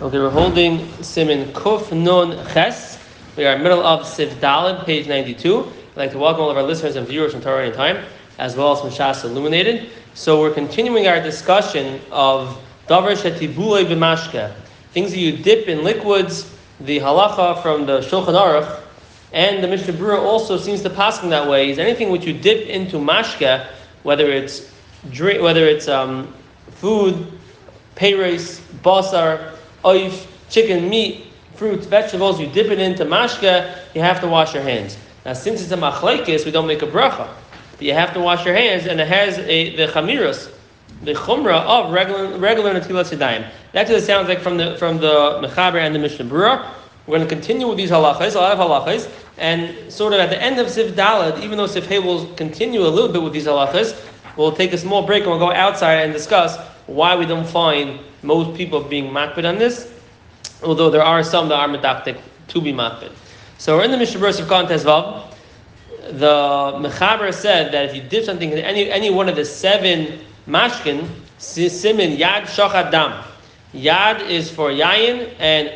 Okay, we're holding Simin Kuf Nun Ches. We are in middle of Siv page 92. I'd like to welcome all of our listeners and viewers from TorahAnytime, as well as from Shas Illuminated. So we're continuing our discussion of Davar Shetibulei B'mashka, things that you dip in liquids, the halacha from the Shulchan Aruch, and the Mishnah Berurah also seems to pass in that way, is anything which you dip into mashka, whether it's drink, whether it's um, food, peiros, basar, oif, chicken, meat, fruits, vegetables, you dip it into mashka, you have to wash your hands. Now, since it's a machlaikis, we don't make a bracha. But you have to wash your hands, and it has a, the chamirus, the chumrah of regular regular natilas yadayim. That's what it sounds like from the from the mechaber and the Mishnah Berurah. We're going to continue with these halachas, a lot of halachas, and sort of at the end of Sif Dalad, even though Sif Hay will continue a little bit with these halachas, we'll take a small break and we'll go outside and discuss why we don't find most people being makbid on this, although there are some that are medactic to be makbid. So we're in the Mishnah Berurah of Vav. The Mechaber said that if you dip something in any, any one of the seven mashkin, simin yad shochat dam. Yad is for yayin and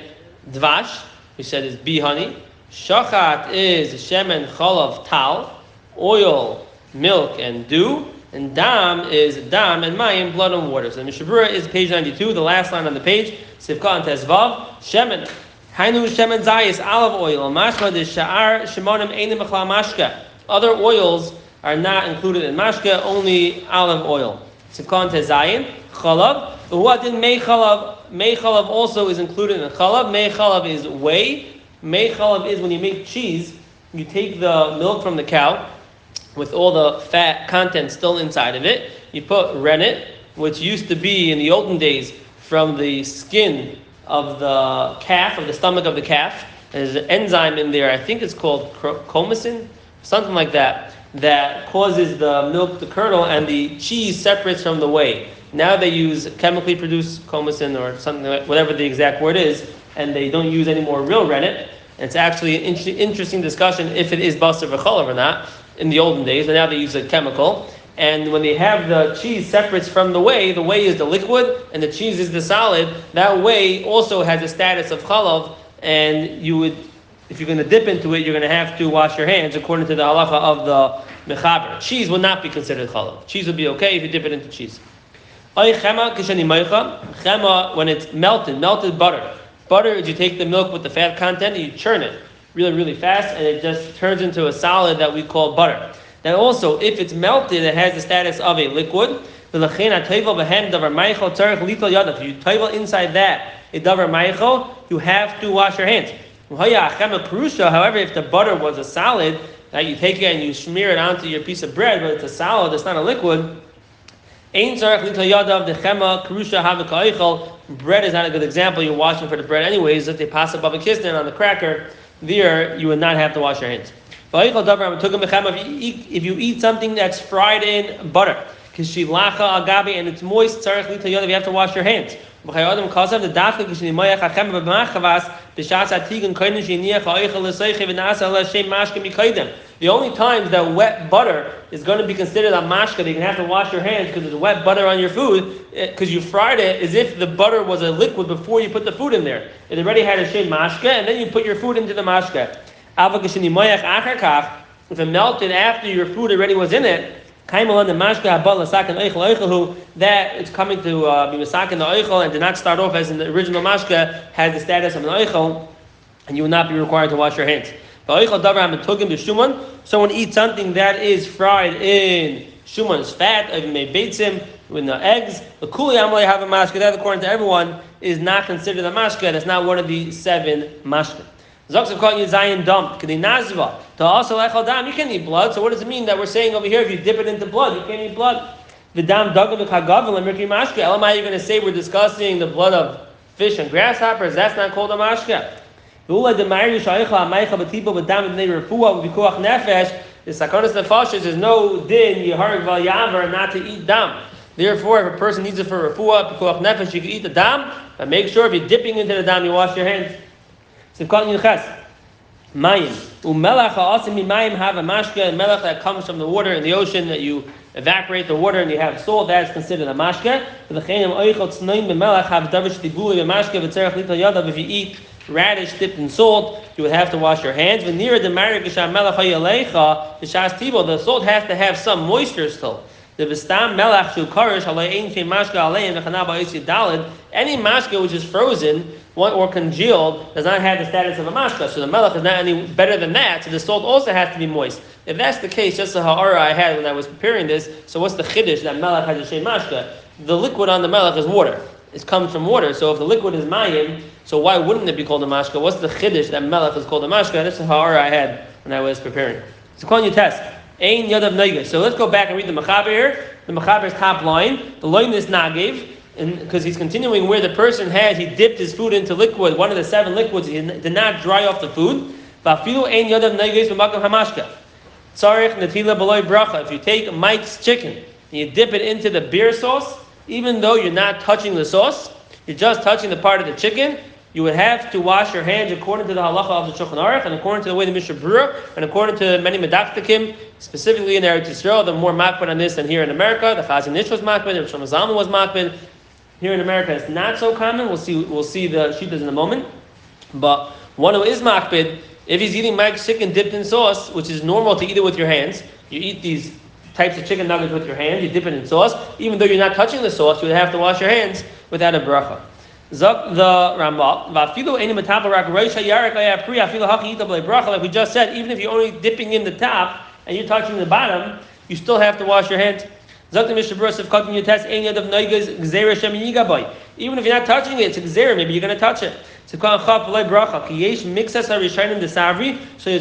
dvash, we said is bee honey. Shochat is shemen cholav tal, oil, milk, and dew. And dam is dam and mayim, blood and water. So the Mishnah Berurah is page 92, the last line on the page. Sivka and Tezvav, shemen. Hainu shemen zayis, olive oil. Mashma de sha'ar shemonim einim b'chla mashka. Other oils are not included in mashka, only olive oil. Sivka and Tezayin, chalav. Did mei chalav? Mei also is included in chalav. Mei is whey. Mei is when you make cheese, you take the milk from the cow, with all the fat content still inside of it. You put rennet, which used to be in the olden days from the skin of the calf, of the stomach of the calf. There's an enzyme in there, I think it's called chromatin, something like that, that causes the milk to curdle and the cheese separates from the whey. Now they use chemically produced chromatin or something, like, whatever the exact word is, and they don't use any more real rennet. It's actually an interesting discussion if it is basar v'cholav or not in the olden days, and now they use a chemical. And when they have the cheese separates from the whey, the whey is the liquid and the cheese is the solid. That whey also has a status of chalav, and you would, if you're going to dip into it, you're going to have to wash your hands according to the halacha of the mechaber. Cheese will not be considered chalav. Cheese would be okay if you dip it into cheese. Chema, when it's melted, melted butter. Butter you take the milk with the fat content and you churn it really, really fast, and it just turns into a solid that we call butter. Then also, if it's melted, it has the status of a liquid. You toivel inside that, you have to wash your hands. However, if the butter was a solid, that you take it and you smear it onto your piece of bread, but it's a solid, it's not a liquid. Bread is not a good example. You're washing for the bread anyways. If they pass above a kisner on the cracker, there you would not have to wash your hands. If you eat, something that's fried in butter, agabe, and it's moist, you have to wash your hands. The only times that wet butter is going to be considered a mashka, you can have to wash your hands because there's wet butter on your food, because eh, you fried it as if the butter was a liquid before you put the food in there. It already had a shem mashka, and then you put your food into the mashka. If it melted after your food already was in it, that it's coming to uh, be masakin the oichel and did not start off as in the original mashka has the status of an oichel, and you will not be required to wash your hands. Someone eats something that is fried in shuman's fat, even made beitzim with the eggs. The kuli amalei have a mashka that, according to everyone, is not considered a mashka. That's not one of the seven mashka. Zoksav calling you Zion dump. Kadi nazva. To also lechal dam. You can't eat blood. So what does it mean that we're saying over here? If you dip it into blood, you can't eat blood. V'dam dagav v'chagav and merki mashka. Elamai, you're going to say we're discussing the blood of fish and grasshoppers. That's not called a mashka. V'ula demayir yishayich la'maycha b'tipa v'dam v'nei refuah v'vikuach nefesh. The sakonis nefashis is no din yiharg val yavar not to eat dam. Therefore, if a person needs it for refuah, pikuach nefesh, you can eat the dam, but make sure if you're dipping into the dam, you wash your hands. Sivkot Yinches. mayim. Umelach ha'asim mayim have a mashka, and melech that comes from the water in the ocean that you evaporate the water and you have salt, that is considered a mashka. If you eat radish dipped in salt, you would have to wash your hands. When near the the salt has to have some moisture still. The bestam melach shu karish ein mashka alein dalid. Any mashka which is frozen or congealed does not have the status of a mashka. So the melach is not any better than that. So the salt also has to be moist. If that's the case, just the ha'ara I had when I was preparing this. So what's the chiddush that melach has a shem mashka? The liquid on the melach is water. It comes from water. So if the liquid is mayim, so why wouldn't it be called a mashka? What's the chiddush that melach is called a mashka? That's the ha'ara I had when I was preparing. So calling you test. Ein yadav neigas. So let's go back and read the Mechaber here. The Mechaber's top line. The line is nagiv, because he's continuing where the person has, he dipped his food into liquid, one of the seven liquids, he did not dry off the food. If you take Mike's chicken and you dip it into the beer sauce, even though you're not touching the sauce, you're just touching the part of the chicken, you would have to wash your hands according to the halacha of the Shulchan Aruch and according to the way the Mishnah Berurah and according to many medaktikim, specifically in Eretz Yisrael, the more makbid on this than here in America. The Chazon Ish was makbid, the Zalman was makbid. Here in America, it's not so common. We'll see. We'll see the shitas in a moment. But one who is makbid, if he's eating Mike's chicken dipped in sauce, which is normal to eat it with your hands, you eat these types of chicken nuggets with your hand, you dip it in sauce. Even though you're not touching the sauce, you would have to wash your hands without a bracha. Zok the Rambam, Vafilu any metabel roisha yarak pri afilu haki bracha. Like we just said, even if you're only dipping in the top and you're touching the bottom, you still have to wash your hands. Zok the Mishnah Berurah of cutting your test any of noigas gzera shem yigaboy. Even if you're not touching it, it's a. Maybe you're going to touch it. So it's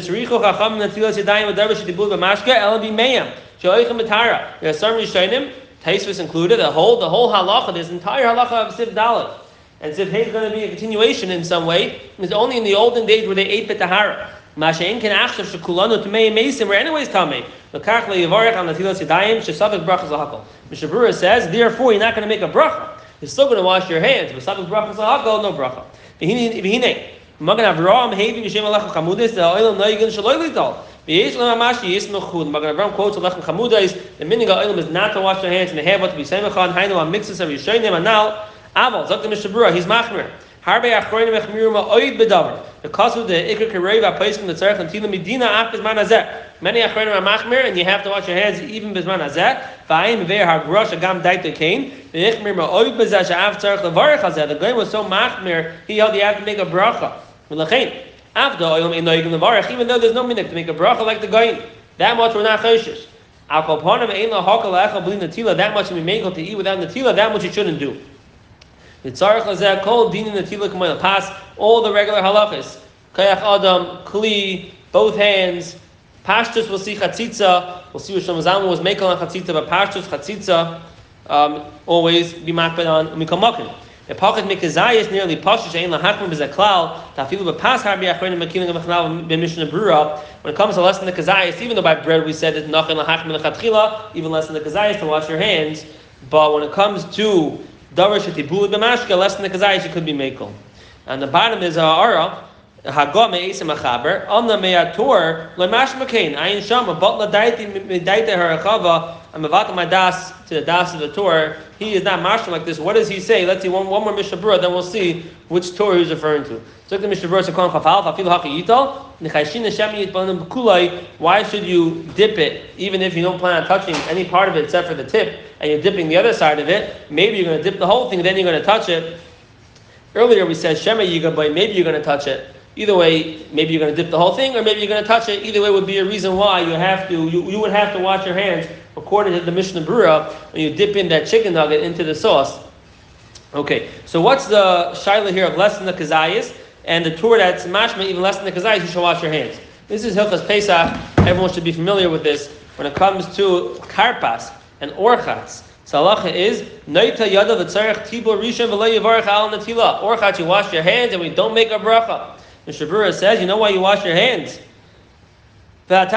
richo chacham natilas yadayim v'darvish tibul b'mashka el b'meyam. Shoichem b'tara. There are some rishonim, Taisvis included, the whole the whole halacha, this entire halacha of Siv Dalet and if hey is going to be a continuation in some way. It's only in the olden days where they ate betahara. Mashain can achshav shekulanu to mei mesim were anyways tamei. Lekach leyivarech on natilas yadayim shesavik brachas lahakol. Mishnah Berurah says, therefore you're not going to make a bracha. You're still going to wash your hands. But savik brachas lahakol, no bracha. V'hinei. Magan Avraham hevi v'shem alech chamudis the oilam noigin shaloi lidol. V'yesh Avraham quotes alech chamudis. The meaning of oilam is not to wash your hands and the have what to be semechan. Hainu am mixes of yishonim anal. Aval, Zok the Mishabura, he's machmir. Harbe achroinim echmiru ma'oid bedavar. Because of the ikr kareiv apaiskim the tzarech and tila medina af bizman hazeh. Many achroinim are machmir, and you have to wash your hands even bizman hazeh. V'ayim ve'er hargrosh agam daita kain. Ve'echmir ma'oid bezeh she'af tzarech levarech hazeh. The guy was so machmir, he held you have to make a bracha. V'lechein. Even though there's no minute to make a bracha like the guy. That much we're not choshish. That much we make to eat without natila. That much you shouldn't do. Pass all the regular halachas. Kayach adam, kli, both hands. Pashtus we'll see chatzitza. We'll see what Shlomo was making on chatzitza, but pashtus chatzitza um, always be makbid on mikamakin. The pocket mikazayis nearly pashush ein lahachmer b'zaklal tafilu b'pas harbi achronim makilim b'mechnal b'mishnah brura. When it comes to less than the kazayis, even though by bread we said it's nachin lahachmer lechatchila, even less than the kazayis to wash your hands. But when it comes to Davar shetibul b'mashka, less than the kazayis, you could be makel. And the bottom is uh, ha'ara, Hagah me'esim achaber, amna me'ator, lemash makain, ayin shama, but ladaiti medaita harachava, I'm about my das to the das of the Torah. He is not marshal like this. What does he say? Let's see one, one more Mishnah Berurah, then we'll see which Torah he's referring to. So the Hashem Yitbanim Bekulai. Why should you dip it, even if you don't plan on touching any part of it except for the tip, and you're dipping the other side of it? Maybe you're going to dip the whole thing, then you're going to touch it. Earlier we said Shema Yigabai, maybe you're going to touch it. Either way, maybe you're going to dip the whole thing, or maybe you're going to touch it. Either way would be a reason why you have to. You, you would have to wash your hands according to the Mishnah Berurah when you dip in that chicken nugget into the sauce. Okay, so what's the shaila here of less than the kazayas and the Tur that's mashma even less than the kazayas? You should wash your hands. This is Hilchas Pesach. Everyone should be familiar with this when it comes to karpas and orchats. Salacha is Naita Yada V'Tzarech Tibur Rishon V'Lo Yivarech Al Natila. Orchat, you wash your hands and we don't make a bracha. The Shabura says, you know why you wash your hands? There's no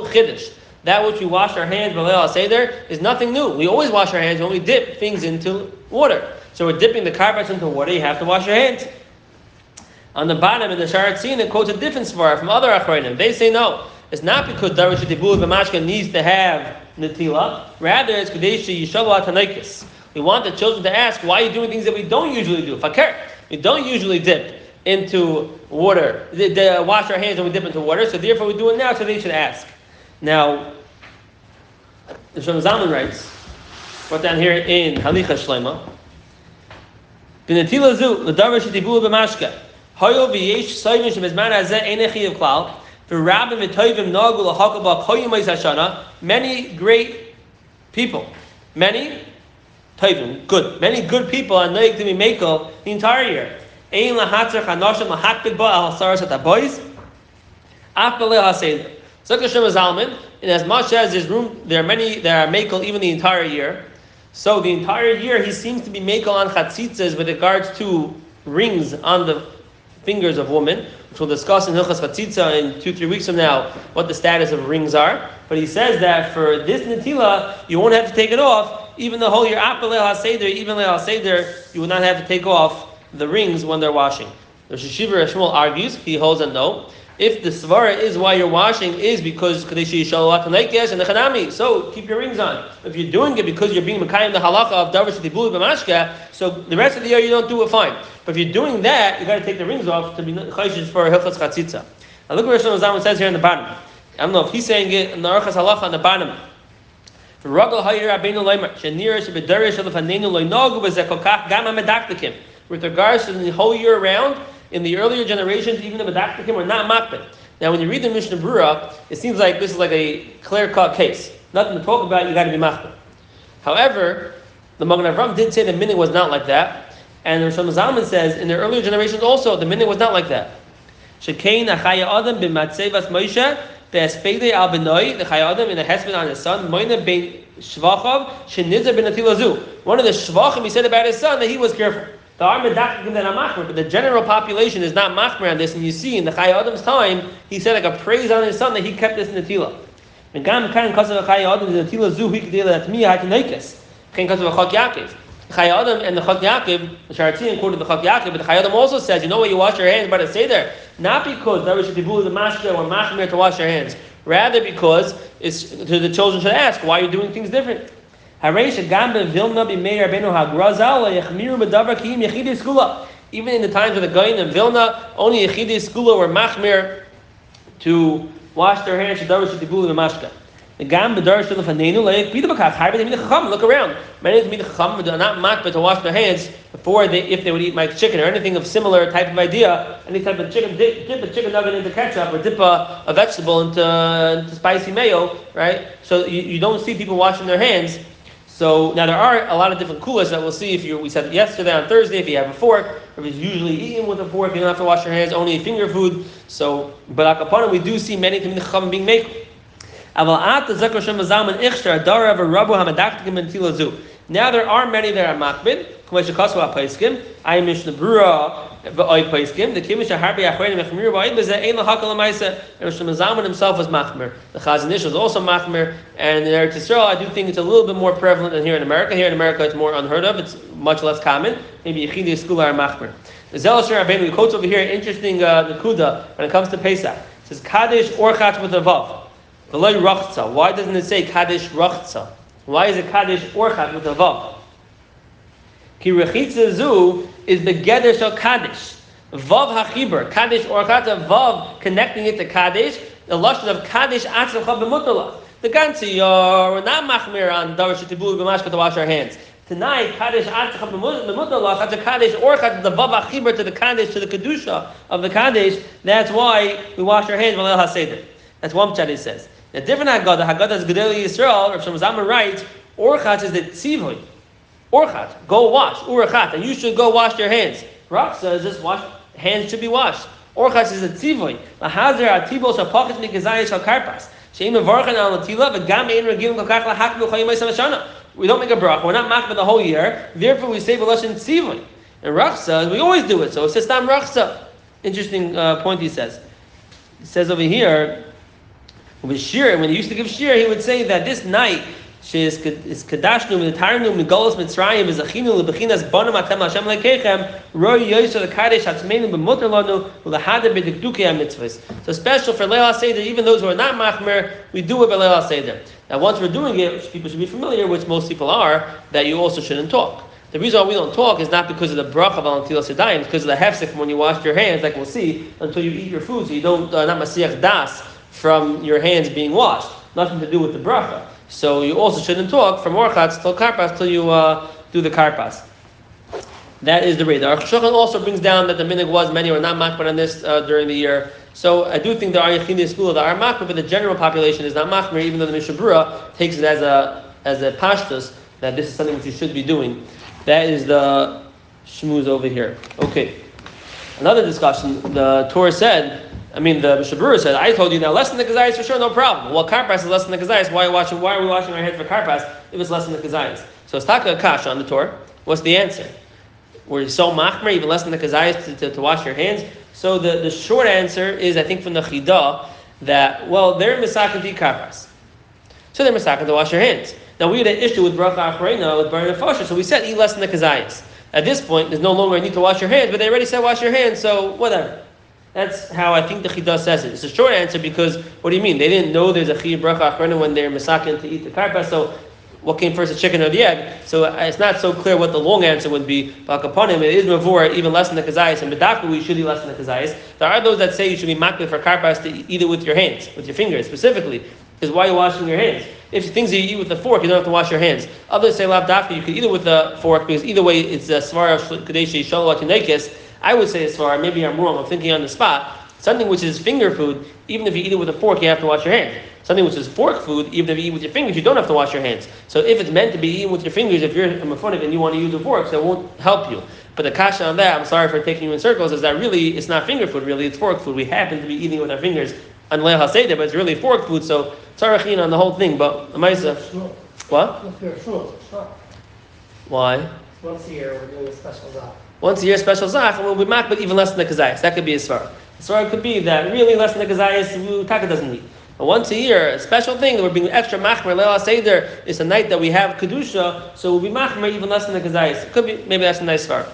chiddush. that which we wash our hands, Balel Seder, is nothing new. We always wash our hands when we dip things into water. So we're dipping the karpas into water, you have to wash your hands. On the bottom in the Sharat Sin, it quotes a different svara from other Achronim. They say no. It's not because Darish Tibul B'mashka needs to have Natila. Rather, it's Kadesh Yishavu Atanaikis. We want the children to ask, why are you doing things that we don't usually do? Fakir. We don't usually dip into water, they, wash our hands and we dip into water, so therefore we do it now, so they should ask. Now, the Shem Zalman writes, brought down here in Halicha Shlema, many great people, many toivim, good, many good people are noig to be makel the entire year. Ein lahatzer chanoshim lahatbid ba al saras at boys. Af b'le haseder. Zok Hashem Zalman, in as much as there's room, there are many, there are makel even the entire year. So the entire year he seems to be makel on chatzitzas with regards to rings on the fingers of women, which we'll discuss in Hilchas Chatzitza in two, three weeks from now, what the status of rings are. But he says that for this Natila, you won't have to take it off, even the whole year, even Leil HaSeder, you will not have to take off the rings when they're washing. The Shishiva Shmuel argues, he holds a no. If the svara is why you're washing is because kadeshi yishalat and the chanami, so keep your rings on. If you're doing it because you're being mekayim the halacha of davar shetibulu b'mashka, so the rest of the year you don't do it fine. But if you're doing that, you got to take the rings off to be chayshish for hilchas chatzitza. Now look what Rosh Zaman says here in the bottom. I don't know if he's saying it in the Archas Halacha on the bottom. With regards to the whole year round, in the earlier generations, even the Medaktikim were not makbid. Now, when you read the Mishnah Brura, it seems like this is like a clear-cut case. Nothing to talk about, you got to be makbid. However, the Magen Avram did say the minhag was not like that, and the Rosh Zalman says in the earlier generations also the minhag was not like that. Be'espedei al benoi the chaya adam in the husband on his son moina ben shvachav shenizar ben atilazu. One of the shvachim he said about his son that he was careful. The army that are but the general population is not machmer on this, and you see in the Chai Adam's time, he said like a praise on his son that he kept this in the tila. And gam kan kasav Chai Adam the tila zu he could that me I can nekes. Kan kasav Chok Yaakov. Chai Adam and the Chok Yaakov, the Sharatzian quoted the Chok Yaakov, but the Chai Adam also says, you know what, you wash your hands by the Seder, not because that was the mashka or machmer to wash your hands, rather because it's the children should ask, why are you doing things different? Even in the times of the Gaon in Vilna, only Yechidei Skula were machmir to wash their hands Darash Tibul and Mashka. Chacham. Look around. Many of the Chacham are not makbet to wash their hands before they, if they would eat my chicken or anything of similar type of idea. Any type of chicken, dip, dip a chicken nugget into ketchup or dip a, a vegetable into, into spicy mayo, right? So you, you don't see people washing their hands. So now there are a lot of different kulas that we'll see if you we said yesterday on Thursday if you have a fork, if it's usually eaten with a fork, you don't have to wash your hands, only finger food. So but akapanim we do see many Tamid Chachamim being made. Now there are many that are makbid. I am Mishnah Brura v'oy paiskim. The kimish harbi achrein mechmir v'oy b'zeh ein lahakal l'maisa. And Rosh Hashanah himself was machmir. The Chazon Ish was also machmir. And in Eretz Yisrael, I do think it's a little bit more prevalent than here in America. Here in America, it's more unheard of. It's much less common. Maybe Yechidi school are machmir. The Zealous Rabbeinu quotes over here interesting uh, Nakuda when it comes to Pesach. It says Kaddish Orchat with a vav. V'loy. Why doesn't it say Kaddish Rachza? Why is it Kaddish Orchat with a vav? Ki rechitza zu is the Geder Shal Kaddish. Vav HaChibur, Kaddish or Chata, Vav, connecting it to Kaddish, the Lashon of Kaddish Atzlacha B'mutalach. The Gansi, we're not machmir on Davar Shetibul B'mashka to wash our hands. Tonight, Kaddish Atzlacha B'mutalach, that's a Kaddish or Chata, the Vav HaChibur to the Kaddish, to the Kedusha of the Kaddish. That's why we wash our hands, Malel HaSeder. That's one Pshat says. A different Haggadah, Haggadah is Gedeli Yisrael, Rav Shlomo writes, Orchat is the Tzivoy. Orchat, go wash. Urachat, and you should go wash your hands. Rach says this wash hands should be washed. Orchat is a tzivoy. Lahazer atibos apachis mikazayis shal karpas. Sheim mevarchan al latila v'gam ein regilim kakach lahak b'chayim ha'shana. We don't make a brach. We're not machma the whole year. Therefore, we say v'lashin tzivoy. And Rach says we always do it. So it says tam Rachsa. Interesting uh, point he says. He says over here. With shir, when he used to give shir, he would say that this night she is kadashnu mitarnu migolos mitzrayim is achinu lebechinas bonam atem Hashem lekechem roy yoyso lekadesh atzmeinu b'muter lanu ulahada b'dikduki mitzvahs. So special for Leil Seder, even those who are not machmer, we do it by Leil Seder. Now once we're doing it, people should be familiar, which most people are, that you also shouldn't talk. The reason why we don't talk is not because of the bracha of Alantil Sedayim, it's because of the hefsek when you wash your hands, like we'll see, until you eat your food, so you don't, uh, not masiach das from your hands being washed. Nothing to do with the bracha. So you also shouldn't talk from Orchatz till Karpas till you uh, do the Karpas. That is the rate. The Aruch also brings down that the minig was many were not makbar on this uh, during the year. So I do think there are Yechini school that are makbar, but the general population is not makbar, even though the Mishabura takes it as a as a pashtus that this is something which you should be doing. That is the shmooze over here. Okay. Another discussion. The Torah said I mean, the Mishabura said, I told you now less than the Kazayas for sure, no problem. Well, Karpas is less than the Kazayas. Why, why are we washing our hands for Karpas if it's less than the Kazayas? So it's Taka Akash on the Torah. What's the answer? Were you so machmer, even less than the Kazayas, to, to, to, wash your hands? So the, the short answer is, I think, from the Chidah, that, well, they're Misakin to Karpas. So they're Misakin to wash your hands. Now, we had an issue with Bracha Achrena, with burning Fosher, so we said eat less than the Kazayas. At this point, there's no longer a need to wash your hands, but they already said wash your hands, so whatever. That's how I think the Chidah says it. It's a short answer because what do you mean? They didn't know there's a Chiyah Bracha Achrona when they're Masakin to eat the karpa, so what came first, the chicken or the egg? So uh, it's not so clear what the long answer would be. But upon him, it is mavur even less than the kazayis, and bedaku we should eat less than the kazayis. There are those that say you should be makbid for karpas to eat it with your hands, with your fingers specifically. Is why you're washing your hands. If things you eat with a fork, you don't have to wash your hands. Others say lav you could eat it with a fork because either way it's a svara of kadeshi shalom I would say as far, maybe I'm wrong, I'm thinking on the spot. Something which is finger food, even if you eat it with a fork, you have to wash your hands. Something which is fork food, even if you eat with your fingers, you don't have to wash your hands. So if it's meant to be eaten with your fingers, if you're a mafonik and you want to use a fork, so it won't help you. But the kasha on that, I'm sorry for taking you in circles, is that really it's not finger food, really, it's fork food. We happen to be eating with our fingers on Leil HaSeder, but it's really fork food, so tzarachin on the whole thing. But Amaisa, what? Why? Once a year, we're doing a special zach. Once a year, special zach, we'll be mak, but even less than the kazayas. That could be a svara. So it could be that really less than the Kazayas, Taka doesn't need. But once a year, a special thing that we're being extra machmer, Leila Seder, is a night that we have Kedusha, so we'll be machmer even less than the Kazayas. Could be, maybe that's a nice far.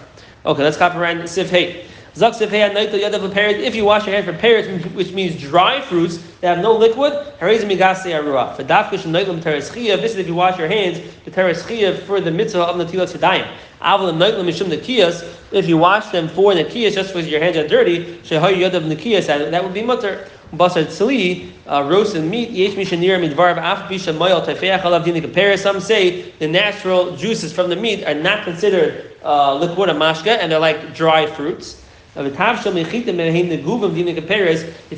Okay, let's copy around Sif Hey. If you wash your hands for parrots, which means dry fruits that have no liquid, this is if you wash your hands, the teres for the mitzvah of the tilas yadayim. If you wash them for nekiyas, just because your hands are dirty, that would be mutter. Basar tzli, uh, roasted meat, yesh mishanir midvar af bisha moyal tefeach alav dinik Some say the natural juices from the meat are not considered uh, liquid mashka, and they're like dry fruits. If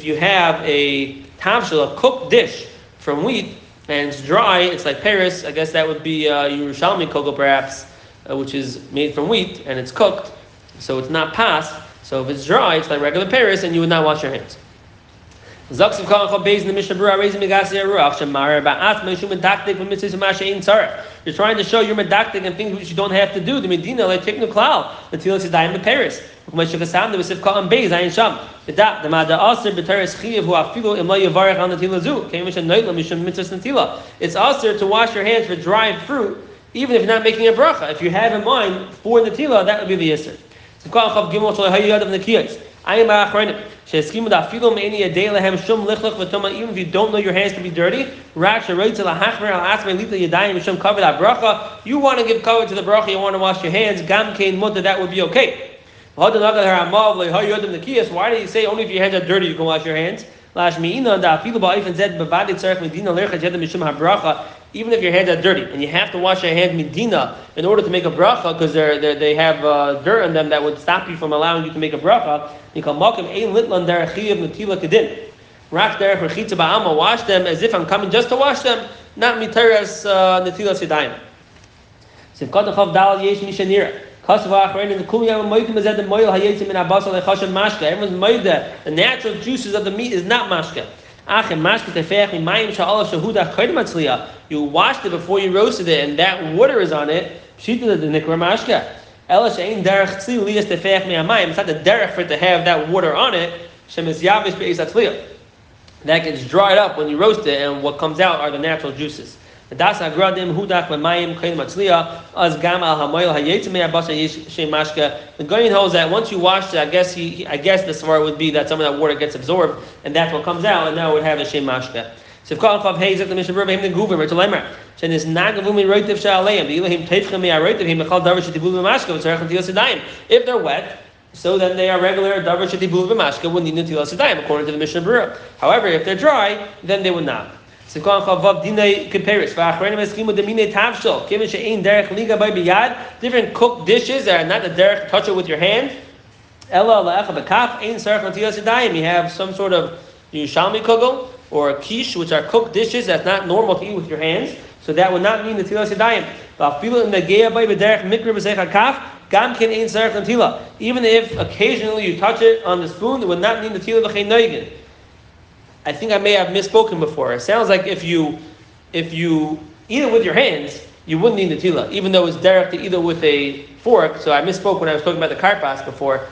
you have a tavshel, a cooked dish from wheat, and it's dry, it's like peiros, I guess that would be uh, Yerushalmi cocoa perhaps, uh, which is made from wheat, and it's cooked, so it's not passed. So if it's dry, it's like regular peiros, and you would not wash your hands. Zaksim Kalachal Beis in the Mishnah Berurah raising Megasi Ruach Shemar Ba'at Meishum Medaktik with Mitzvah Masha Ein Tzara. You're trying to show you're medaktik and things which you don't have to do. The Medina like take no klal. The peiros. The The the the Tila Mishnah Noitla Mishum Mitzvah Tila. It's Aser to wash your hands for dried fruit, even if you're not making a bracha. If you have in mind for the Tila, that would be the Yisr. Even if you don't know your hands to be dirty, you want to give cover to the bracha, you want to wash your hands, that would be okay. Why do you say only if your hands are dirty you can wash your hands? Even if your hands are dirty and you have to wash your hands medina in order to make a bracha because they're, they're, they have uh, dirt on them that would stop you from allowing you to make a bracha, you can makim ein litlan derechiyav natila kedin. Rak derech rechitza ba'ama, wash them as if I'm coming just to wash them, not miteres uh, natila sedayim. Sivkat achav dal yesh mishanira. Everyone's moida. The natural juices of the meat is not mashka. You washed it before you roasted it, and that water is on it. It's not the derech for it to have that water on it. that gets dried up when you roast it, and what comes out are the natural juices. Das agradim hudach b'mayim kain matzliya az gam al hamoil hayetz mei abasha shem mashka. The Goyin holds that once you wash it, I guess he, I guess the svar would be that some of that water gets absorbed, and that's what comes out, and now it would have a shem. So if call chav hey zek the mishnah berbe him the guver to lemer. Shen is nagavu min roitiv shaleim. The ilahim teifchem mei aroitiv him mechal davar shetibu b'mashka v'tzarech sedayim. If they're wet, so then they are regular davar shetibu b'mashka would need sedayim according to the mishnah berurah. However, if they're dry, then they would not. Different cooked dishes that are not the derech touch it with your hand. Yadayim. You have some sort of yushalmi kugel or a quiche, which are cooked dishes that's not normal to eat with your hands. So that would not mean the tilas yadayim. By mikra b'zecha kaf. Gam kin ein sarach. Even if occasionally you touch it on the spoon, it would not mean the tila v'chein noigin. I think I may have misspoken before. It sounds like if you if you eat it with your hands, you wouldn't need natila, even though it's derech to eat it with a fork. So I misspoke when I was talking about the karpas before.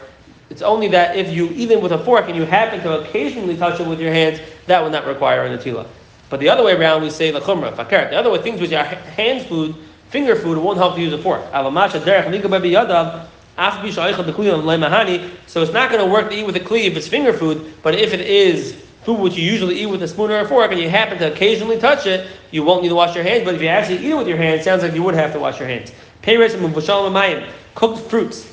It's only that if you eat it with a fork and you happen to occasionally touch it with your hands, that would not require a natila. But the other way around, we say the chumrah, fakir. The other way, things which are hands food, finger food, it won't help to use a fork. So it's not going to work to eat with a kli if it's finger food, but if it is food which you usually eat with a spoon or a fork and you happen to occasionally touch it, you won't need to wash your hands. But if you actually eat it with your hands, sounds like you would have to wash your hands. Peres and mayim, cooked fruits.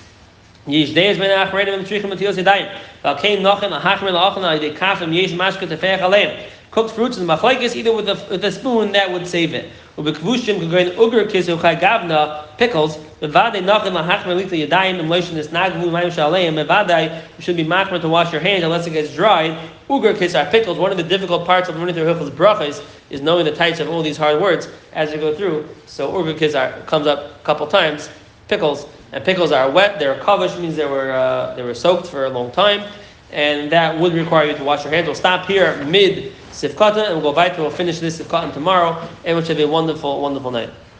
Cooked fruits and machlekes, either with a, with a spoon, that would save it. Could go in uger kisu gavna pickles. Mevadei nachim lahachmer lita yadayim lotion is nagvu mayim shaleim. Mevadei you should be machmer to wash your hands unless it gets dried. Uger kis are pickles. One of the difficult parts of learning through Hilchos brachas is knowing the types of all these hard words as you go through. So uger kis comes up a couple times. Pickles and pickles are wet. They're kavish means they were uh, they were soaked for a long time, and that would require you to wash your hands. We'll stop here mid Sifkata, and we'll go back we'll finish this Sifkata tomorrow, and which have a wonderful, wonderful night.